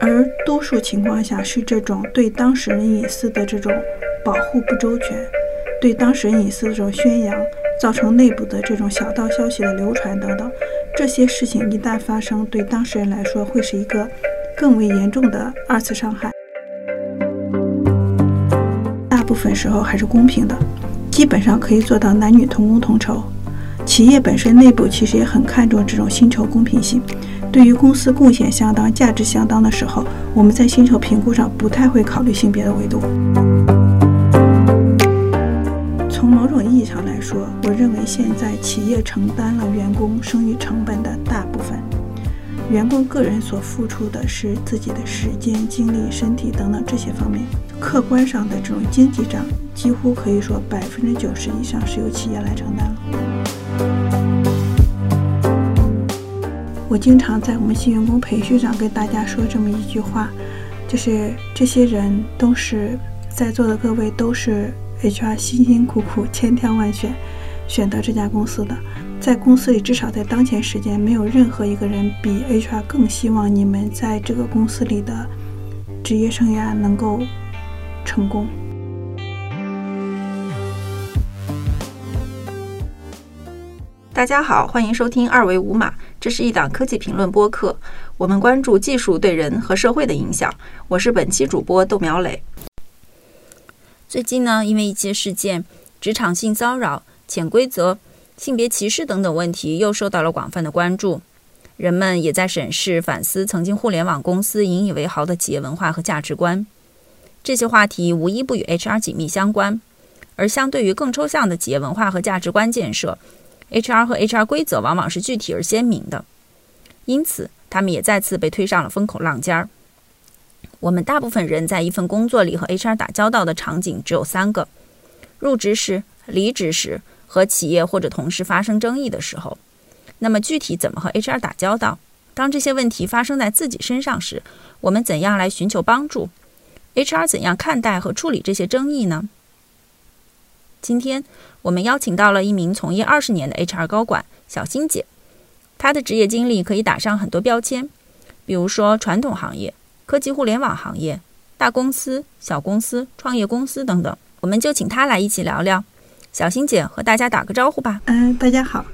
而多数情况下是这种对当事人隐私的这种保护不周全，对当事人隐私的这种宣扬，造成内部的这种小道消息的流传等等，这些事情一旦发生，对当事人来说会是一个更为严重的二次伤害。大部分时候还是公平的，基本上可以做到男女同工同酬。企业本身内部其实也很看重这种薪酬公平性。对于公司贡献相当、价值相当的时候，我们在薪酬评估上不太会考虑性别的维度。从某种意义上来说，我认为现在企业承担了员工生育成本的大部分。员工个人所付出的是自己的时间、精力、身体等等这些方面，客观上的这种经济账，几乎可以说百分之九十以上是由企业来承担了。我经常在我们新员工培训上跟大家说这么一句话，就是这些人都是在座的各位都是 HR 辛辛苦苦、千挑万选选择这家公司的。在公司里，至少在当前时间，没有任何一个人比 HR 更希望你们在这个公司里的职业生涯能够成功。大家好，欢迎收听二维五码，这是一档科技评论播客，我们关注技术对人和社会的影响。我是本期主播豆苗磊。最近呢，因为一些事件，职场性骚扰、潜规则。性别歧视等等问题又受到了广泛的关注，人们也在审视、反思曾经互联网公司引以为豪的企业文化和价值观。这些话题无一不与 HR 紧密相关，而相对于更抽象的企业文化和价值观建设，HR 和 HR 规则往往是具体而鲜明的，因此他们也再次被推上了风口浪尖儿。我们大部分人在一份工作里和 HR 打交道的场景只有三个：入职时、离职时。和企业或者同事发生争议的时候，那么具体怎么和 HR 打交道？当这些问题发生在自己身上时，我们怎样来寻求帮助？HR 怎样看待和处理这些争议呢？今天我们邀请到了一名从业二十年的 HR 高管小欣姐，她的职业经历可以打上很多标签，比如说传统行业、科技互联网行业、大公司、小公司、创业公司等等。我们就请她来一起聊聊。小欣姐和大家打个招呼吧。嗯，大家好。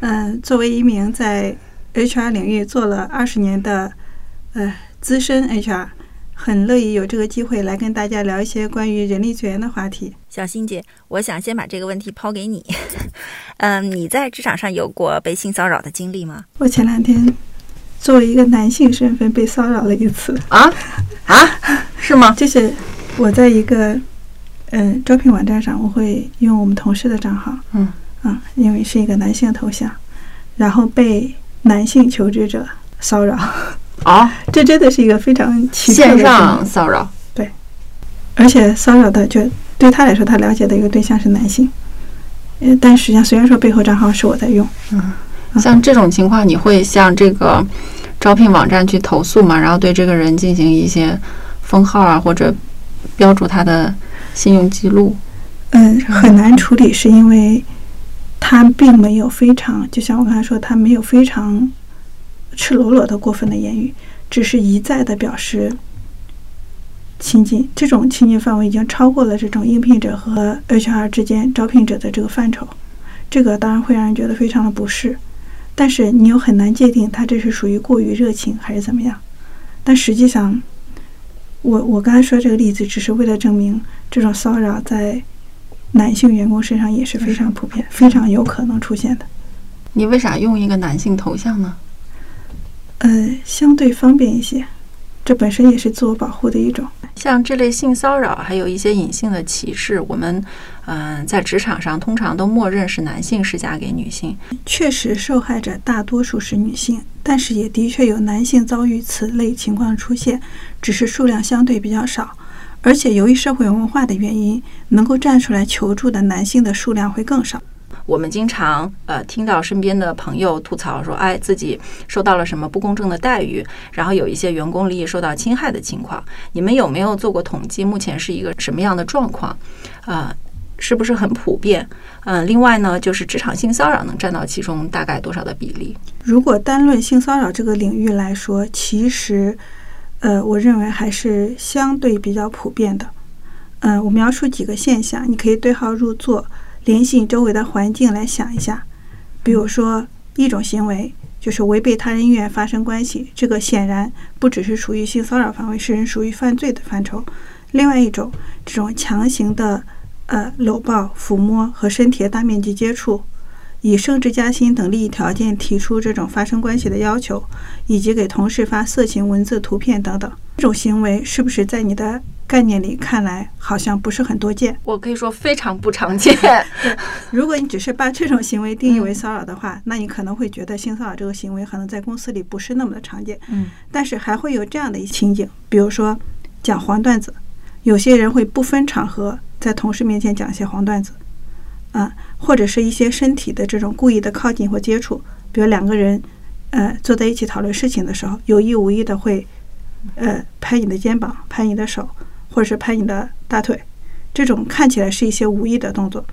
嗯，作为一名在 HR 领域做了二十年的呃资深 HR，很乐意有这个机会来跟大家聊一些关于人力资源的话题。小新姐，我想先把这个问题抛给你。嗯，你在职场上有过被性骚扰的经历吗？我前两天作为一个男性身份被骚扰了一次。啊啊，是吗？就是我在一个。嗯，招聘网站上我会用我们同事的账号，嗯，啊，因为是一个男性头像，然后被男性求职者骚扰，啊，这真的是一个非常奇特的线上骚扰，对，而且骚扰的就对他来说，他了解的一个对象是男性，呃，但实际上虽然说背后账号是我在用，嗯，像这种情况，你会向这个招聘网站去投诉吗？然后对这个人进行一些封号啊，或者标注他的。信用记录，嗯，很难处理，是因为他并没有非常，就像我刚才说，他没有非常赤裸裸的过分的言语，只是一再的表示亲近。这种亲近范围已经超过了这种应聘者和 HR 之间招聘者的这个范畴，这个当然会让人觉得非常的不适。但是你又很难界定他这是属于过于热情还是怎么样。但实际上。我我刚才说这个例子，只是为了证明这种骚扰在男性员工身上也是非常普遍、非常有可能出现的。你为啥用一个男性头像呢？呃，相对方便一些。这本身也是自我保护的一种。像这类性骚扰，还有一些隐性的歧视，我们嗯在职场上通常都默认是男性施加给女性。确实，受害者大多数是女性，但是也的确有男性遭遇此类情况出现，只是数量相对比较少。而且由于社会文化的原因，能够站出来求助的男性的数量会更少。我们经常呃听到身边的朋友吐槽说，哎，自己受到了什么不公正的待遇，然后有一些员工利益受到侵害的情况。你们有没有做过统计？目前是一个什么样的状况？啊，是不是很普遍？嗯，另外呢，就是职场性骚扰能占到其中大概多少的比例？如果单论性骚扰这个领域来说，其实呃，我认为还是相对比较普遍的。嗯，我描述几个现象，你可以对号入座，联系周围的环境来想一下。比如说，一种行为就是违背他人意愿发生关系，这个显然不只是属于性骚扰范围，是属于犯罪的范畴。另外一种，这种强行的呃搂抱、抚摸和身体的大面积接触，以升职加薪等利益条件提出这种发生关系的要求，以及给同事发色情文字、图片等等，这种行为是不是在你的概念里看来好像不是很多见？我可以说非常不常见。如果你只是把这种行为定义为骚扰的话，那你可能会觉得性骚扰这个行为可能在公司里不是那么的常见。嗯，但是还会有这样的一情景，比如说讲黄段子。有些人会不分场合在同事面前讲一些黄段子，啊，或者是一些身体的这种故意的靠近或接触，比如两个人，呃，坐在一起讨论事情的时候，有意无意的会，呃，拍你的肩膀、拍你的手，或者是拍你的大腿，这种看起来是一些无意的动作。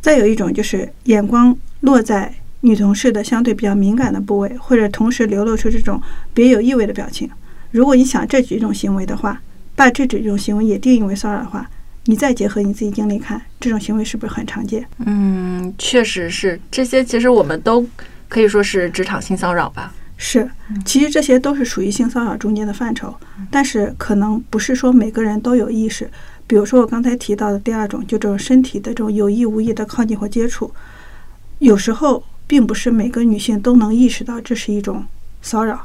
再有一种就是眼光落在女同事的相对比较敏感的部位，或者同时流露出这种别有意味的表情。如果你想这几种行为的话，把这几种行为也定义为骚扰的话，你再结合你自己经历看，这种行为是不是很常见？嗯，确实是。这些其实我们都可以说是职场性骚扰吧？是，其实这些都是属于性骚扰中间的范畴，但是可能不是说每个人都有意识。比如说我刚才提到的第二种，就这种身体的这种有意无意的靠近或接触，有时候并不是每个女性都能意识到这是一种骚扰，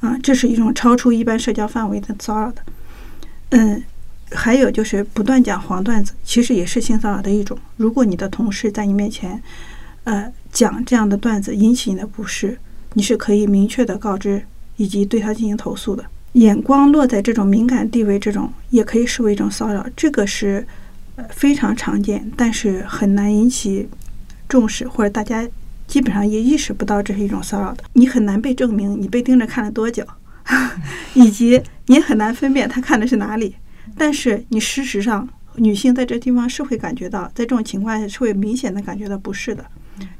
啊，这是一种超出一般社交范围的骚扰的。嗯，还有就是不断讲黄段子，其实也是性骚扰的一种。如果你的同事在你面前，呃，讲这样的段子引起你的不适，你是可以明确的告知以及对他进行投诉的。眼光落在这种敏感地位，这种也可以视为一种骚扰，这个是呃非常常见，但是很难引起重视，或者大家基本上也意识不到这是一种骚扰的。你很难被证明你被盯着看了多久。以及你很难分辨他看的是哪里，但是你事实上，女性在这地方是会感觉到，在这种情况下是会明显的感觉到不适的，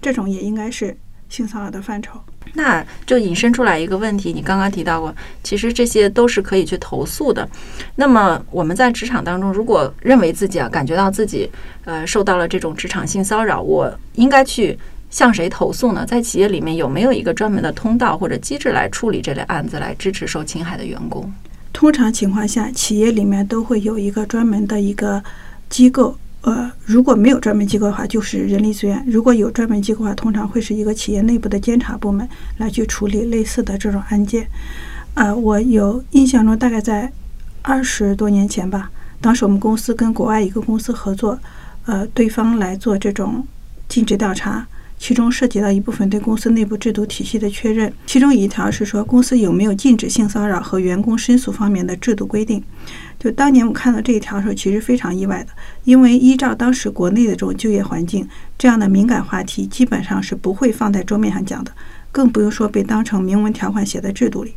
这种也应该是性骚扰的范畴。那就引申出来一个问题，你刚刚提到过，其实这些都是可以去投诉的。那么我们在职场当中，如果认为自己啊感觉到自己呃受到了这种职场性骚扰，我应该去。向谁投诉呢？在企业里面有没有一个专门的通道或者机制来处理这类案子，来支持受侵害的员工？通常情况下，企业里面都会有一个专门的一个机构。呃，如果没有专门机构的话，就是人力资源；如果有专门机构的话，通常会是一个企业内部的监察部门来去处理类似的这种案件。呃，我有印象中，大概在二十多年前吧，当时我们公司跟国外一个公司合作，呃，对方来做这种尽职调查。其中涉及到一部分对公司内部制度体系的确认，其中一条是说公司有没有禁止性骚扰和员工申诉方面的制度规定。就当年我看到这一条的时候，其实非常意外的，因为依照当时国内的这种就业环境，这样的敏感话题基本上是不会放在桌面上讲的，更不用说被当成明文条款写在制度里。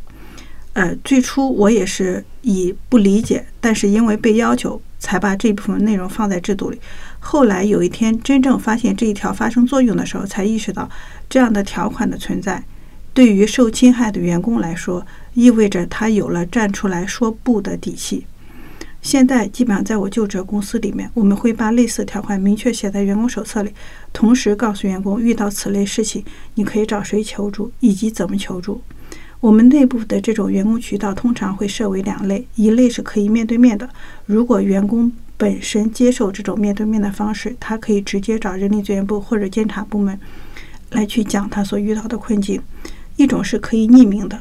呃，最初我也是以不理解，但是因为被要求，才把这部分内容放在制度里。后来有一天真正发现这一条发生作用的时候，才意识到这样的条款的存在，对于受侵害的员工来说，意味着他有了站出来说不的底气。现在基本上在我就职公司里面，我们会把类似条款明确写在员工手册里，同时告诉员工遇到此类事情，你可以找谁求助以及怎么求助。我们内部的这种员工渠道通常会设为两类，一类是可以面对面的，如果员工。本身接受这种面对面的方式，他可以直接找人力资源部或者监察部门来去讲他所遇到的困境。一种是可以匿名的，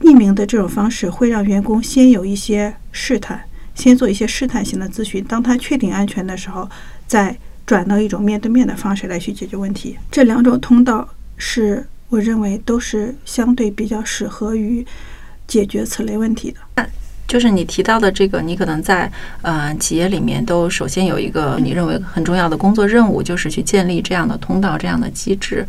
匿名的这种方式会让员工先有一些试探，先做一些试探性的咨询。当他确定安全的时候，再转到一种面对面的方式来去解决问题。这两种通道是我认为都是相对比较适合于解决此类问题的。就是你提到的这个，你可能在呃企业里面都首先有一个你认为很重要的工作任务，就是去建立这样的通道、这样的机制。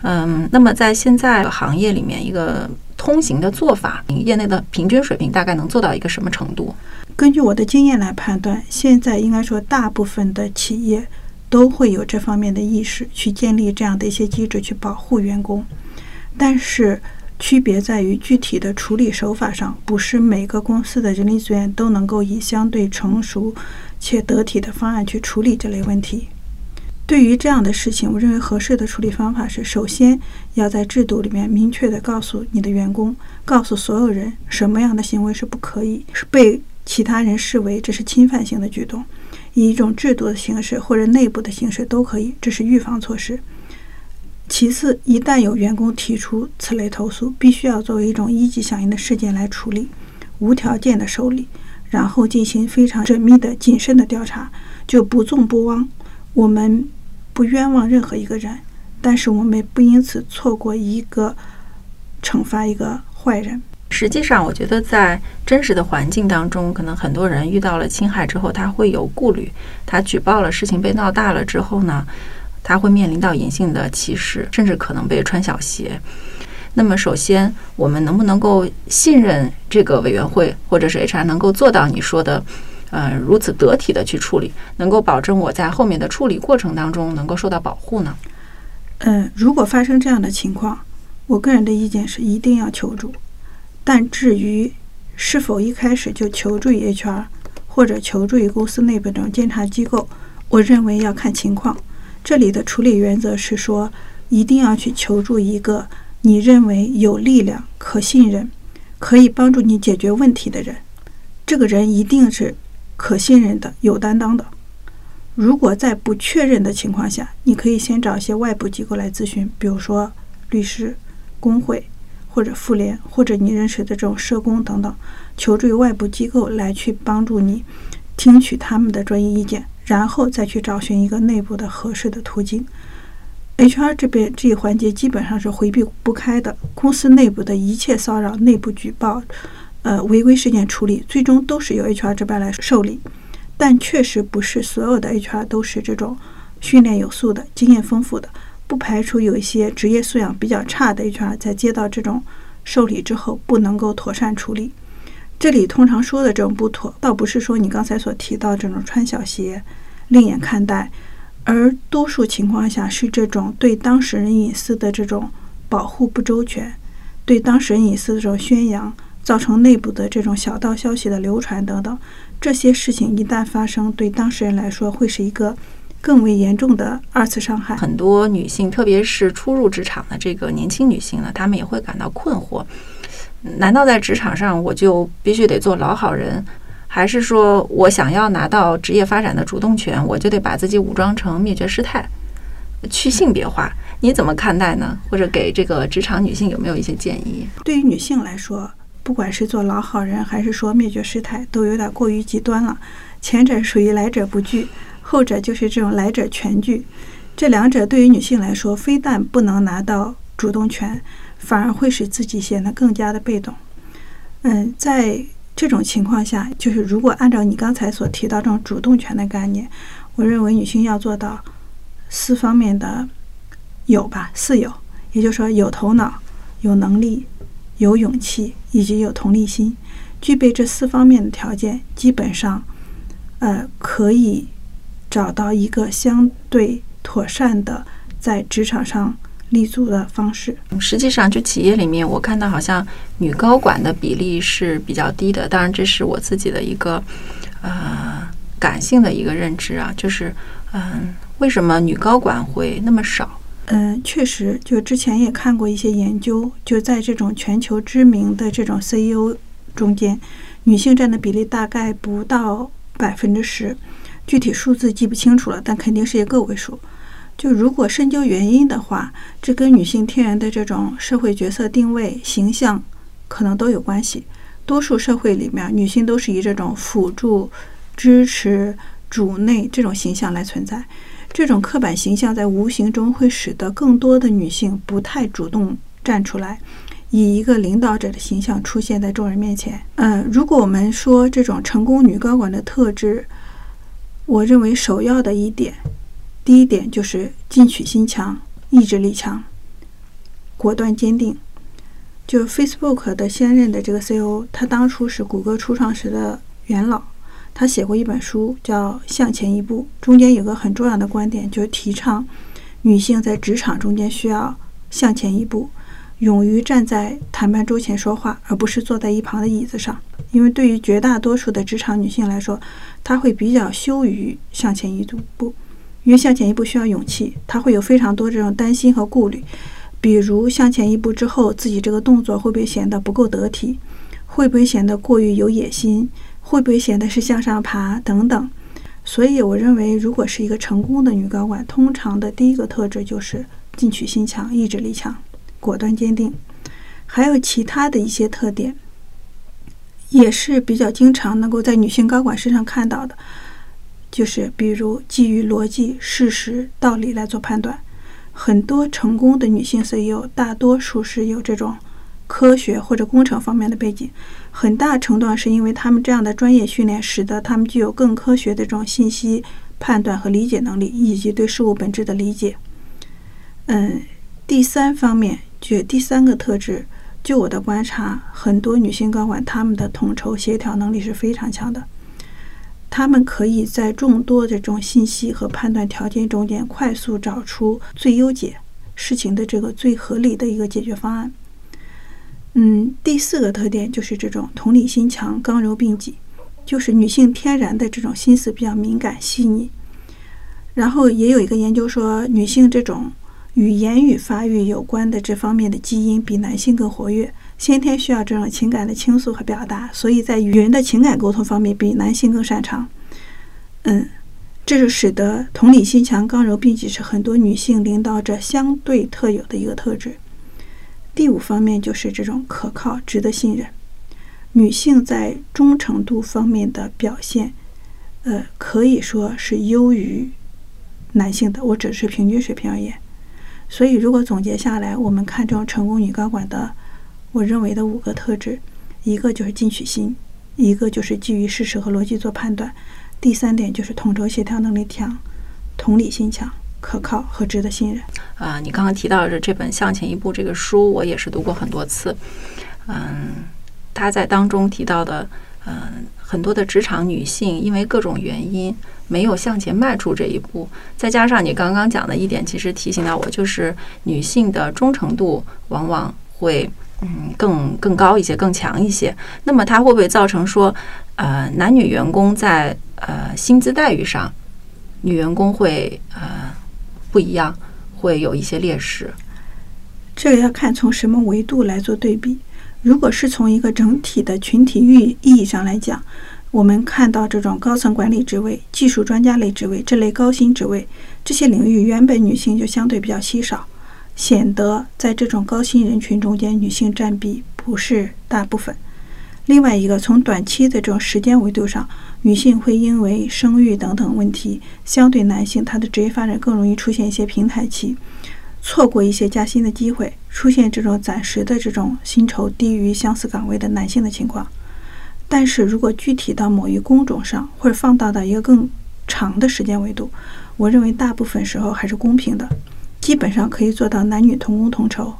嗯，那么在现在行业里面，一个通行的做法，业内的平均水平大概能做到一个什么程度？根据我的经验来判断，现在应该说大部分的企业都会有这方面的意识，去建立这样的一些机制去保护员工。但是区别在于具体的处理手法上，不是每个公司的人力资源都能够以相对成熟且得体的方案去处理这类问题。对于这样的事情，我认为合适的处理方法是：首先要在制度里面明确的告诉你的员工，告诉所有人什么样的行为是不可以，是被其他人视为这是侵犯性的举动。以一种制度的形式或者内部的形式都可以，这是预防措施。其次，一旦有员工提出此类投诉，必须要作为一种一级响应的事件来处理，无条件的受理，然后进行非常缜密的、谨慎的调查，就不纵不枉。我们不冤枉任何一个人，但是我们不因此错过一个惩罚一个坏人。实际上，我觉得在真实的环境当中，可能很多人遇到了侵害之后，他会有顾虑。他举报了，事情被闹大了之后呢，他会面临到隐性的歧视，甚至可能被穿小鞋。那么，首先，我们能不能够信任这个委员会或者是 HR 能够做到你说的，呃，如此得体的去处理，能够保证我在后面的处理过程当中能够受到保护呢？嗯，如果发生这样的情况，我个人的意见是一定要求助。但至于是否一开始就求助于 HR 或者求助于公司内部的监察机构，我认为要看情况。这里的处理原则是说，一定要去求助一个你认为有力量、可信任、可以帮助你解决问题的人。这个人一定是可信任的、有担当的。如果在不确认的情况下，你可以先找一些外部机构来咨询，比如说律师、工会。或者妇联，或者你认识的这种社工等等，求助于外部机构来去帮助你，听取他们的专业意见，然后再去找寻一个内部的合适的途径。HR 这边这一环节基本上是回避不开的，公司内部的一切骚扰、内部举报、呃违规事件处理，最终都是由 HR 这边来受理。但确实不是所有的 HR 都是这种训练有素的、经验丰富的。不排除有一些职业素养比较差的 HR 在接到这种受理之后不能够妥善处理。这里通常说的这种不妥，倒不是说你刚才所提到这种穿小鞋、另眼看待，而多数情况下是这种对当事人隐私的这种保护不周全，对当事人隐私的这种宣扬，造成内部的这种小道消息的流传等等。这些事情一旦发生，对当事人来说会是一个。更为严重的二次伤害，很多女性，特别是初入职场的这个年轻女性呢，她们也会感到困惑：难道在职场上我就必须得做老好人，还是说我想要拿到职业发展的主动权，我就得把自己武装成灭绝师太，去性别化？你怎么看待呢？或者给这个职场女性有没有一些建议？对于女性来说，不管是做老好人，还是说灭绝师太，都有点过于极端了。前者属于来者不拒。后者就是这种来者全拒，这两者对于女性来说，非但不能拿到主动权，反而会使自己显得更加的被动。嗯，在这种情况下，就是如果按照你刚才所提到这种主动权的概念，我认为女性要做到四方面的有吧，四有，也就是说有头脑、有能力、有勇气以及有同理心，具备这四方面的条件，基本上，呃，可以。找到一个相对妥善的在职场上立足的方式。实际上，就企业里面，我看到好像女高管的比例是比较低的。当然，这是我自己的一个呃感性的一个认知啊，就是嗯，为什么女高管会那么少？嗯，确实，就之前也看过一些研究，就在这种全球知名的这种 CEO 中间，女性占的比例大概不到百分之十。具体数字记不清楚了，但肯定是一个位数。就如果深究原因的话，这跟女性天然的这种社会角色定位、形象可能都有关系。多数社会里面，女性都是以这种辅助、支持、主内这种形象来存在。这种刻板形象在无形中会使得更多的女性不太主动站出来，以一个领导者的形象出现在众人面前。嗯，如果我们说这种成功女高管的特质，我认为首要的一点，第一点就是进取心强、意志力强、果断坚定。就 Facebook 的现任的这个 CEO，他当初是谷歌初创时的元老，他写过一本书叫《向前一步》，中间有个很重要的观点，就是提倡女性在职场中间需要向前一步，勇于站在谈判桌前说话，而不是坐在一旁的椅子上。因为对于绝大多数的职场女性来说，她会比较羞于向前一步，因为向前一步需要勇气，她会有非常多这种担心和顾虑，比如向前一步之后，自己这个动作会不会显得不够得体，会不会显得过于有野心，会不会显得是向上爬？等等。所以，我认为，如果是一个成功的女高管，通常的第一个特质就是进取心强、意志力强、果断坚定，还有其他的一些特点。也是比较经常能够在女性高管身上看到的，就是比如基于逻辑、事实、道理来做判断。很多成功的女性 CEO，大多数是有这种科学或者工程方面的背景，很大程度上是因为他们这样的专业训练，使得他们具有更科学的这种信息判断和理解能力，以及对事物本质的理解。嗯，第三方面，就第三个特质。就我的观察，很多女性高管她们的统筹协调能力是非常强的，她们可以在众多这种信息和判断条件中间快速找出最优解事情的这个最合理的一个解决方案。嗯，第四个特点就是这种同理心强、刚柔并济，就是女性天然的这种心思比较敏感细腻。然后也有一个研究说，女性这种。与言语发育有关的这方面的基因比男性更活跃，先天需要这种情感的倾诉和表达，所以在与人的情感沟通方面比男性更擅长。嗯，这就使得同理心强、刚柔并济是很多女性领导者相对特有的一个特质。第五方面就是这种可靠、值得信任。女性在忠诚度方面的表现，呃，可以说是优于男性的。我只是平均水平而言。所以，如果总结下来，我们看中成功女高管的，我认为的五个特质，一个就是进取心，一个就是基于事实和逻辑做判断，第三点就是统筹协调能力强，同理心强，可靠和值得信任。啊，你刚刚提到的这本《向前一步》这个书，我也是读过很多次。嗯，他在当中提到的，嗯，很多的职场女性因为各种原因。没有向前迈出这一步，再加上你刚刚讲的一点，其实提醒到我，就是女性的忠诚度往往会嗯更更高一些，更强一些。那么它会不会造成说，呃，男女员工在呃薪资待遇上，女员工会呃不一样，会有一些劣势？这个要看从什么维度来做对比。如果是从一个整体的群体意意义上来讲。我们看到这种高层管理职位、技术专家类职位这类高薪职位，这些领域原本女性就相对比较稀少，显得在这种高薪人群中间，女性占比不是大部分。另外一个，从短期的这种时间维度上，女性会因为生育等等问题，相对男性，她的职业发展更容易出现一些平台期，错过一些加薪的机会，出现这种暂时的这种薪酬低于相似岗位的男性的情况。但是如果具体到某一工种上，或者放大到一个更长的时间维度，我认为大部分时候还是公平的，基本上可以做到男女同工同酬。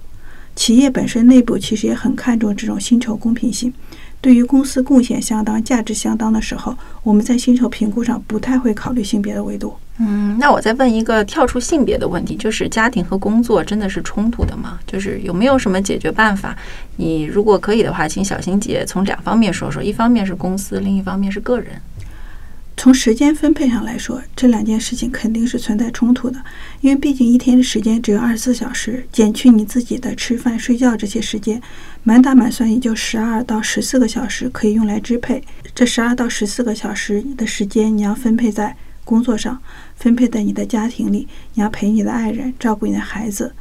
企业本身内部其实也很看重这种薪酬公平性。对于公司贡献相当、价值相当的时候，我们在薪酬评估上不太会考虑性别的维度。嗯，那我再问一个跳出性别的问题，就是家庭和工作真的是冲突的吗？就是有没有什么解决办法？你如果可以的话，请小新姐从两方面说说，一方面是公司，另一方面是个人。从时间分配上来说，这两件事情肯定是存在冲突的，因为毕竟一天的时间只有二十四小时，减去你自己的吃饭、睡觉这些时间，满打满算也就十二到十四个小时可以用来支配。这十二到十四个小时的时间，你要分配在。工作上分配在你的家庭里，你要陪你的爱人，照顾你的孩子。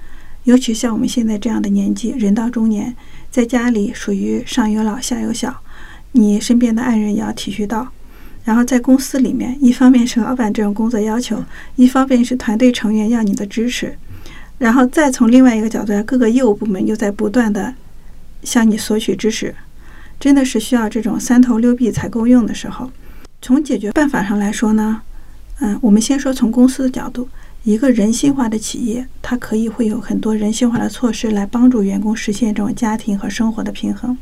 尤其像我们现在这样的年纪，人到中年，在家里属于上有老下有小，你身边的爱人也要体恤到。然后在公司里面，一方面是老板这种工作要求，一方面是团队成员要你的支持。然后再从另外一个角度，各个业务部门又在不断的向你索取支持，真的是需要这种三头六臂才够用的时候。从解决办法上来说呢？嗯，我们先说从公司的角度，一个人性化的企业，它可以会有很多人性化的措施来帮助员工实现这种家庭和生活的平衡。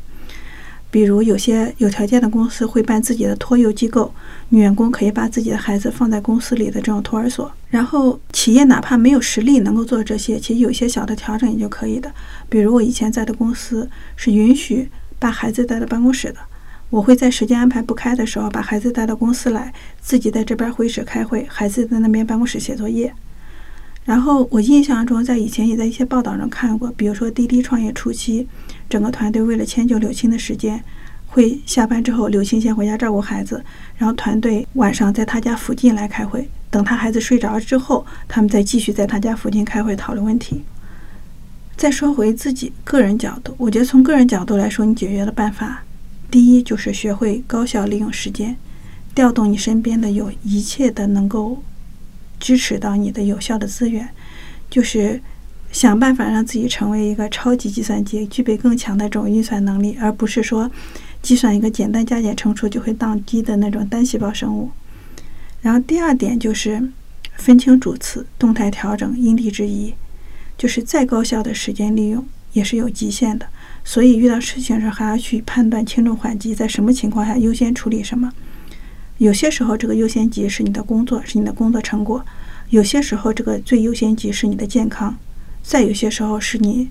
比如有些有条件的公司会办自己的托幼机构，女员工可以把自己的孩子放在公司里的这种托儿所。然后企业哪怕没有实力能够做这些，其实有些小的调整也就可以的。比如我以前在的公司是允许把孩子带到办公室的，我会在时间安排不开的时候把孩子带到公司来，自己在这边会议室开会，孩子在那边办公室写作业。然后我印象中，在以前也在一些报道上看过，比如说滴滴创业初期。整个团队为了迁就柳青的时间，会下班之后，柳青先回家照顾孩子，然后团队晚上在他家附近来开会。等他孩子睡着之后，他们再继续在他家附近开会讨论问题。再说回自己个人角度，我觉得从个人角度来说，你解决的办法，第一就是学会高效利用时间，调动你身边的有一切的能够支持到你的有效的资源，就是。想办法让自己成为一个超级计算机，具备更强的这种运算能力，而不是说计算一个简单加减乘除就会宕机的那种单细胞生物。然后第二点就是分清主次，动态调整，因地制宜。就是再高效的时间利用也是有极限的，所以遇到事情时还要去判断轻重缓急，在什么情况下优先处理什么。有些时候这个优先级是你的工作，是你的工作成果；有些时候这个最优先级是你的健康。再有些时候是你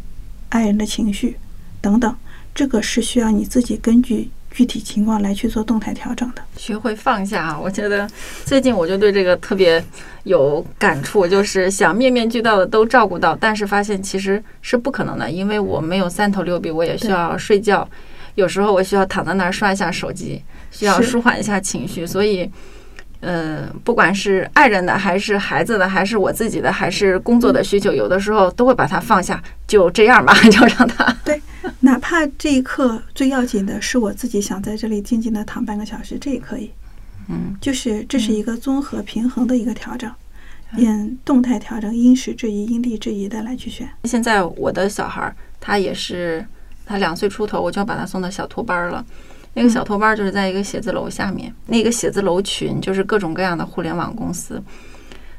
爱人的情绪等等，这个是需要你自己根据具体情况来去做动态调整的。学会放下啊！我觉得最近我就对这个特别有感触，就是想面面俱到的都照顾到，但是发现其实是不可能的，因为我没有三头六臂，我也需要睡觉，有时候我需要躺在那儿刷一下手机，需要舒缓一下情绪，所以。呃，不管是爱人的，还是孩子的，还是我自己的，还是工作的需求，有的时候都会把它放下，就这样吧，就让他对，哪怕这一刻最要紧的是我自己想在这里静静的躺半个小时，这也可以。嗯，就是这是一个综合平衡的一个调整，嗯，动态调整，因时制宜，因地制宜的来去选。现在我的小孩儿他也是，他两岁出头，我就要把他送到小托班了。那个小托班就是在一个写字楼下面，那个写字楼群就是各种各样的互联网公司，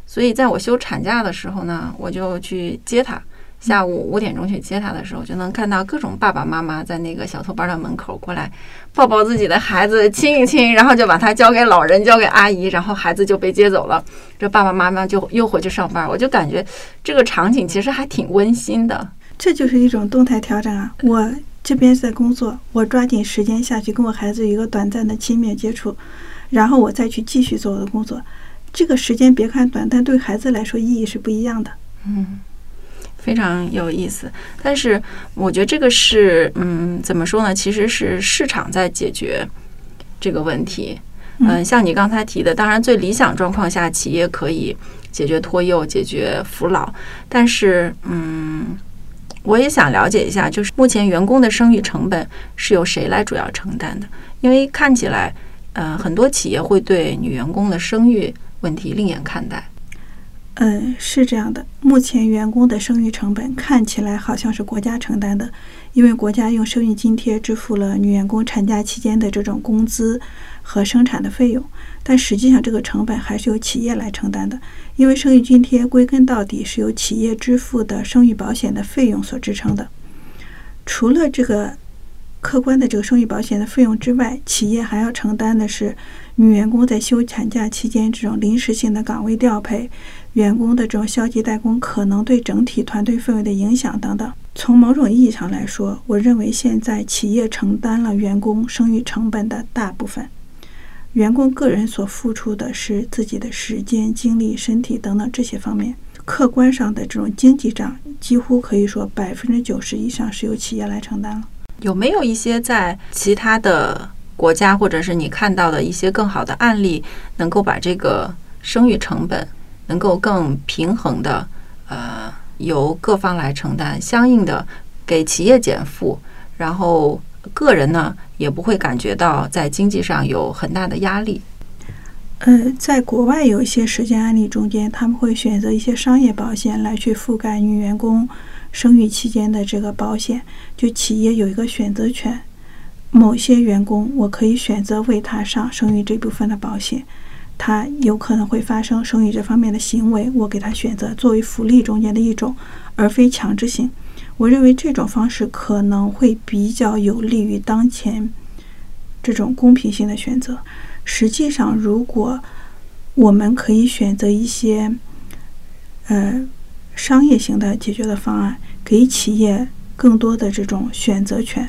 所以在我休产假的时候呢，我就去接他。下午五点钟去接他的时候，就能看到各种爸爸妈妈在那个小托班的门口过来抱抱自己的孩子，亲一亲，然后就把他交给老人，交给阿姨，然后孩子就被接走了。这爸爸妈妈就又回去上班。我就感觉这个场景其实还挺温馨的。这就是一种动态调整啊！我。这边在工作，我抓紧时间下去跟我孩子有一个短暂的亲密接触，然后我再去继续做我的工作。这个时间别看短，但对孩子来说意义是不一样的。嗯，非常有意思。但是我觉得这个是，嗯，怎么说呢？其实是市场在解决这个问题。嗯，像你刚才提的，当然最理想状况下，企业可以解决托幼、解决扶老，但是，嗯。我也想了解一下，就是目前员工的生育成本是由谁来主要承担的？因为看起来，呃，很多企业会对女员工的生育问题另眼看待。嗯，是这样的。目前员工的生育成本看起来好像是国家承担的，因为国家用生育津贴支付了女员工产假期间的这种工资和生产的费用。但实际上，这个成本还是由企业来承担的，因为生育津贴归根到底是由企业支付的生育保险的费用所支撑的。除了这个客观的这个生育保险的费用之外，企业还要承担的是女员工在休产假期间这种临时性的岗位调配、员工的这种消极怠工可能对整体团队氛围的影响等等。从某种意义上来说，我认为现在企业承担了员工生育成本的大部分。员工个人所付出的是自己的时间、精力、身体等等这些方面，客观上的这种经济账，几乎可以说百分之九十以上是由企业来承担了。有没有一些在其他的国家，或者是你看到的一些更好的案例，能够把这个生育成本能够更平衡的，呃，由各方来承担，相应的给企业减负，然后。个人呢也不会感觉到在经济上有很大的压力。呃，在国外有一些实践案例中间，他们会选择一些商业保险来去覆盖女员工生育期间的这个保险，就企业有一个选择权。某些员工，我可以选择为他上生育这部分的保险，他有可能会发生生育这方面的行为，我给他选择作为福利中间的一种，而非强制性。我认为这种方式可能会比较有利于当前这种公平性的选择。实际上，如果我们可以选择一些呃商业型的解决的方案，给企业更多的这种选择权。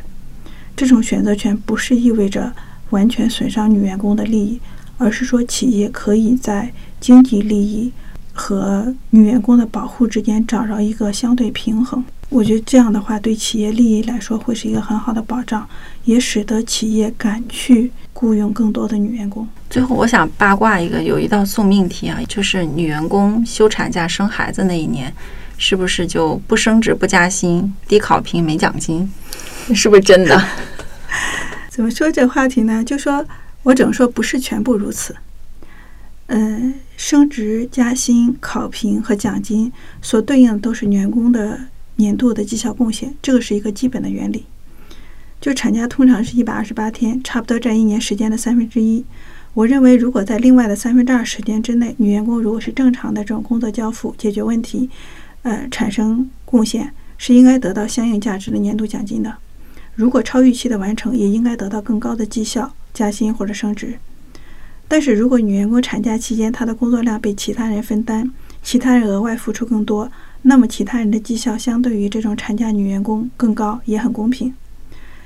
这种选择权不是意味着完全损伤女员工的利益，而是说企业可以在经济利益和女员工的保护之间找到一个相对平衡。我觉得这样的话，对企业利益来说会是一个很好的保障，也使得企业敢去雇佣更多的女员工。最后，我想八卦一个，有一道送命题啊，就是女员工休产假生孩子那一年，是不是就不升职、不加薪、低考评、没奖金？是不是真的？怎么说这话题呢？就说我只能说不是全部如此。嗯，升职、加薪、考评和奖金所对应的都是员工的。年度的绩效贡献，这个是一个基本的原理。就产假通常是一百二十八天，差不多占一年时间的三分之一。我认为，如果在另外的三分之二时间之内，女员工如果是正常的这种工作交付、解决问题，呃，产生贡献，是应该得到相应价值的年度奖金的。如果超预期的完成，也应该得到更高的绩效、加薪或者升职。但是如果女员工产假期间她的工作量被其他人分担，其他人额外付出更多。那么，其他人的绩效相对于这种产假女员工更高，也很公平。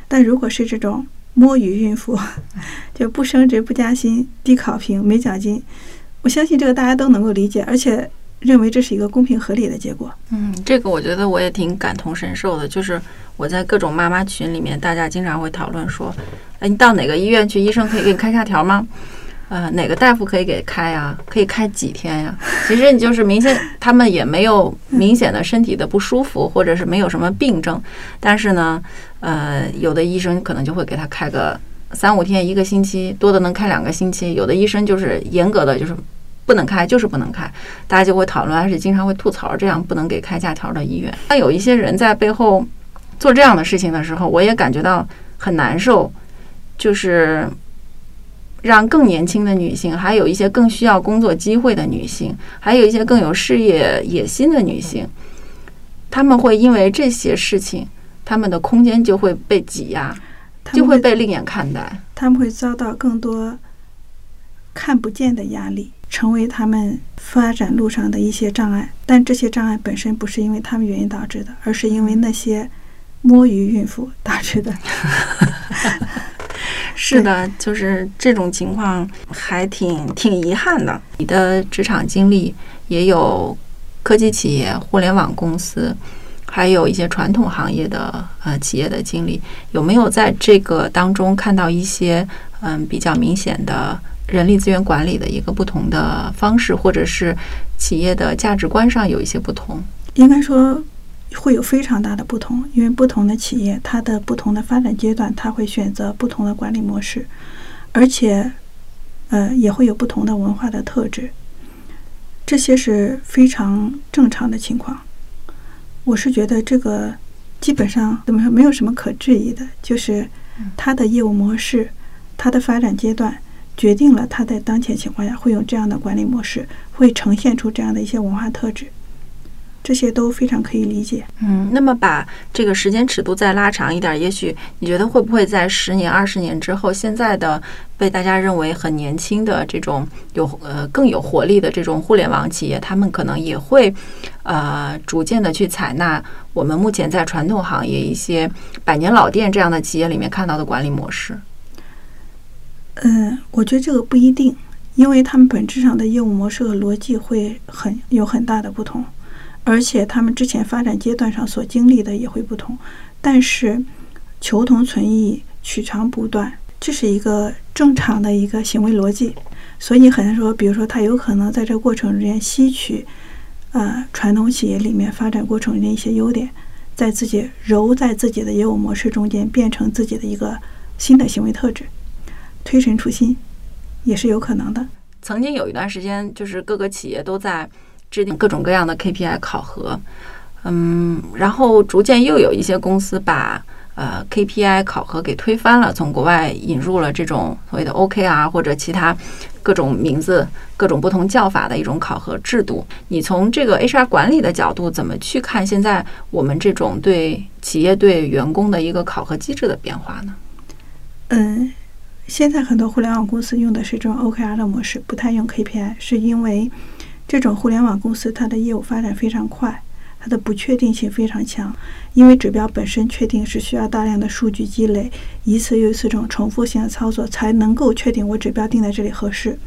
但如果是这种摸鱼孕妇，就不升职、不加薪、低考评、没奖金，我相信这个大家都能够理解，而且认为这是一个公平合理的结果。嗯，这个我觉得我也挺感同身受的。就是我在各种妈妈群里面，大家经常会讨论说：“哎，你到哪个医院去，医生可以给你开下条吗？”呃，哪个大夫可以给开啊？可以开几天呀？其实你就是明显，他们也没有明显的身体的不舒服，或者是没有什么病症。但是呢，呃，有的医生可能就会给他开个三五天、一个星期，多的能开两个星期。有的医生就是严格的，就是不能开，就是不能开。大家就会讨论，而且经常会吐槽这样不能给开假条的医院。那有一些人在背后做这样的事情的时候，我也感觉到很难受，就是。让更年轻的女性，还有一些更需要工作机会的女性，还有一些更有事业野心的女性，她们会因为这些事情，她们的空间就会被挤压，就会被另眼看待。她们会遭到更多看不见的压力，成为她们发展路上的一些障碍。但这些障碍本身不是因为她们原因导致的，而是因为那些摸鱼孕妇导致的。是的，就是这种情况还挺挺遗憾的。你的职场经历也有科技企业、互联网公司，还有一些传统行业的呃企业的经历，有没有在这个当中看到一些嗯比较明显的人力资源管理的一个不同的方式，或者是企业的价值观上有一些不同？应该说。会有非常大的不同，因为不同的企业，它的不同的发展阶段，它会选择不同的管理模式，而且，呃，也会有不同的文化的特质，这些是非常正常的情况。我是觉得这个基本上怎么说，没有什么可质疑的，就是它的业务模式，它的发展阶段，决定了它在当前情况下会用这样的管理模式，会呈现出这样的一些文化特质。这些都非常可以理解。嗯，那么把这个时间尺度再拉长一点，也许你觉得会不会在十年、二十年之后，现在的被大家认为很年轻的这种有呃更有活力的这种互联网企业，他们可能也会呃逐渐的去采纳我们目前在传统行业一些百年老店这样的企业里面看到的管理模式？嗯，我觉得这个不一定，因为他们本质上的业务模式和逻辑会很有很大的不同。而且他们之前发展阶段上所经历的也会不同，但是求同存异、取长补短，这是一个正常的一个行为逻辑。所以很难说，比如说他有可能在这过程中间吸取，呃，传统企业里面发展过程中的一些优点，在自己揉在自己的业务模式中间，变成自己的一个新的行为特质，推陈出新，也是有可能的。曾经有一段时间，就是各个企业都在。制定各种各样的 KPI 考核，嗯，然后逐渐又有一些公司把呃 KPI 考核给推翻了，从国外引入了这种所谓的 OKR 或者其他各种名字、各种不同叫法的一种考核制度。你从这个 HR 管理的角度，怎么去看现在我们这种对企业对员工的一个考核机制的变化呢？嗯，现在很多互联网公司用的是这种 OKR 的模式，不太用 KPI，是因为这种互联网公司它的业务发展非常快，它的不确定性非常强。因为指标本身确定是需要大量的数据积累，一次又一次这种重复性的操作才能够确定我指标定在这里合适。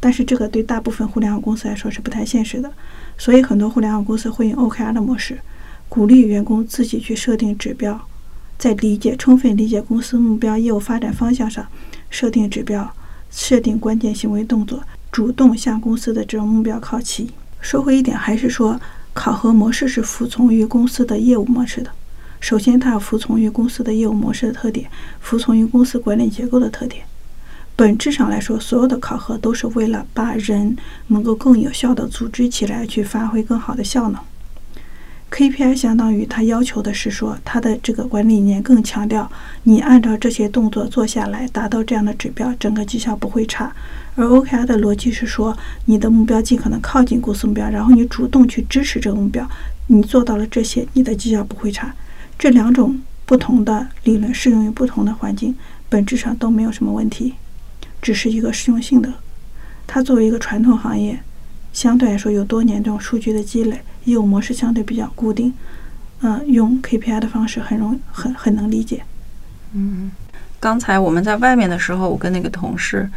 但是这个对大部分互联网公司来说是不太现实的，所以很多互联网公司会用 OKR 的模式，鼓励员工自己去设定指标，在理解充分理解公司目标、业务发展方向上。设定指标，设定关键行为动作，主动向公司的这种目标靠齐。说回一点，还是说考核模式是服从于公司的业务模式的。首先，它要服从于公司的业务模式的特点，服从于公司管理结构的特点。本质上来说，所有的考核都是为了把人能够更有效的组织起来，去发挥更好的效能。KPI 相当于它要求的是说，它的这个管理理念更强调你按照这些动作做下来，达到这样的指标，整个绩效不会差。而 OKR 的逻辑是说，你的目标尽可能靠近公司目标，然后你主动去支持这个目标，你做到了这些，你的绩效不会差。这两种不同的理论适用于不同的环境，本质上都没有什么问题，只是一个适用性的。它作为一个传统行业，相对来说有多年这种数据的积累。业务模式相对比较固定，嗯，用 KPI 的方式很容很很能理解。嗯，刚才我们在外面的时候，我跟那个同事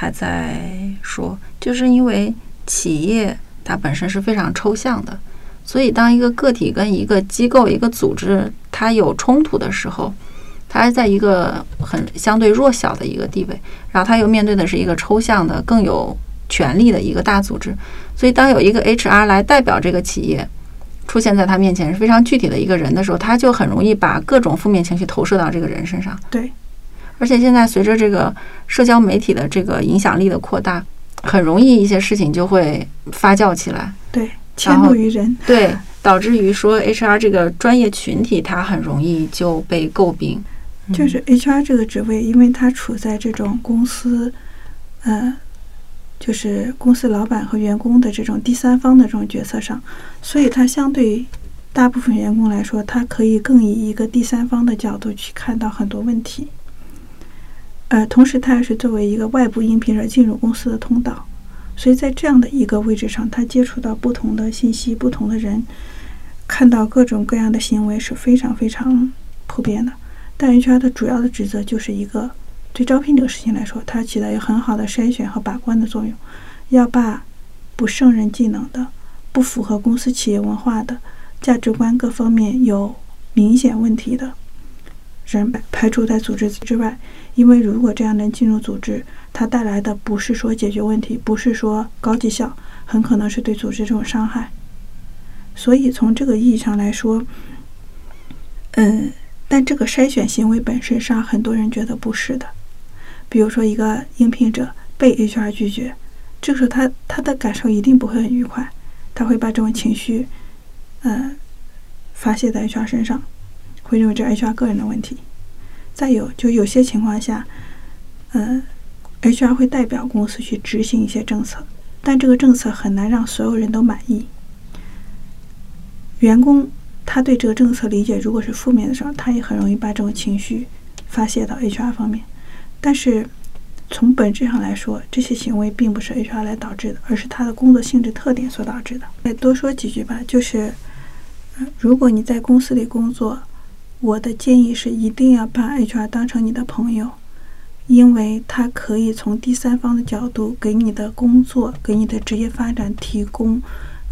还在说，就是因为企业它本身是非常抽象的，所以当一个个体跟一个机构、一个组织它有冲突的时候，它还在一个很相对弱小的一个地位，然后它又面对的是一个抽象的、更有权力的一个大组织。所以，当有一个 HR 来代表这个企业出现在他面前，是非常具体的一个人的时候，他就很容易把各种负面情绪投射到这个人身上。对，而且现在随着这个社交媒体的这个影响力的扩大，很容易一些事情就会发酵起来。对，迁怒于人。对，导致于说 HR 这个专业群体，它很容易就被诟病。就是 HR 这个职位，因为它处在这种公司，呃。就是公司老板和员工的这种第三方的这种角色上，所以它相对大部分员工来说，它可以更以一个第三方的角度去看到很多问题。呃，同时他也是作为一个外部应聘者进入公司的通道，所以在这样的一个位置上，他接触到不同的信息、不同的人，看到各种各样的行为是非常非常普遍的。但 HR 的主要的职责就是一个。对招聘这个事情来说，它起到一个很好的筛选和把关的作用，要把不胜任技能的、不符合公司企业文化的、价值观各方面有明显问题的人排除在组织之外。因为如果这样能进入组织，它带来的不是说解决问题，不是说高绩效，很可能是对组织这种伤害。所以从这个意义上来说，嗯，但这个筛选行为本身上，很多人觉得不是的。比如说，一个应聘者被 HR 拒绝，这个时候他他的感受一定不会很愉快，他会把这种情绪，嗯，发泄在 HR 身上，会认为这 HR 个人的问题。再有，就有些情况下，嗯，HR 会代表公司去执行一些政策，但这个政策很难让所有人都满意。员工他对这个政策理解如果是负面的时候，他也很容易把这种情绪发泄到 HR 方面。但是，从本质上来说，这些行为并不是 HR 来导致的，而是他的工作性质特点所导致的。再多说几句吧，就是，如果你在公司里工作，我的建议是一定要把 HR 当成你的朋友，因为他可以从第三方的角度给你的工作、给你的职业发展提供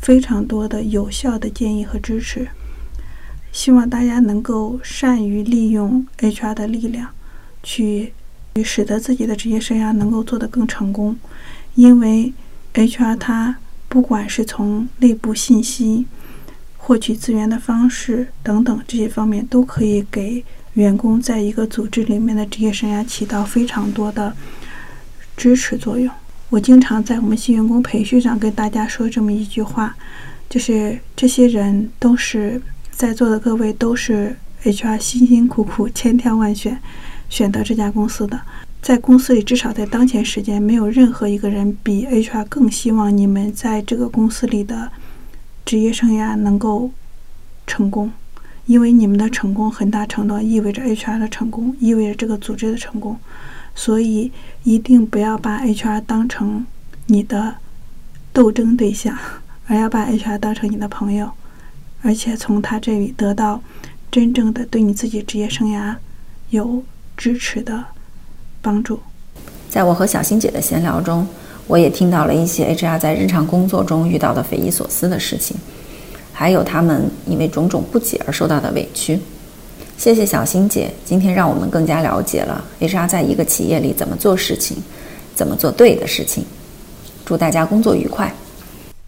非常多的有效的建议和支持。希望大家能够善于利用 HR 的力量，去。使得自己的职业生涯能够做得更成功，因为 HR 它不管是从内部信息、获取资源的方式等等这些方面，都可以给员工在一个组织里面的职业生涯起到非常多的支持作用。我经常在我们新员工培训上跟大家说这么一句话，就是这些人都是在座的各位都是 HR 辛辛苦苦、千挑万选。选择这家公司的，在公司里，至少在当前时间，没有任何一个人比 HR 更希望你们在这个公司里的职业生涯能够成功，因为你们的成功很大程度意味着 HR 的成功，意味着这个组织的成功，所以一定不要把 HR 当成你的斗争对象，而要把 HR 当成你的朋友，而且从他这里得到真正的对你自己职业生涯有支持的帮助。在我和小新姐的闲聊中，我也听到了一些 HR 在日常工作中遇到的匪夷所思的事情。还有他们因为种种不解而受到的委屈。谢谢小欣姐，今天让我们更加了解了 HR 在一个企业里怎么做事情，怎么做对的事情。祝大家工作愉快！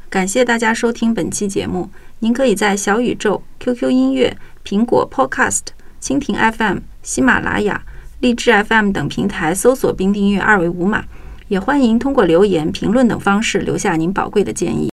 感谢大家收听本期节目。您可以在小宇宙、QQ 音乐、苹果 Podcast、蜻蜓 FM、喜马拉雅、荔枝 FM 等平台搜索并订阅“二维码”，也欢迎通过留言、评论等方式留下您宝贵的建议。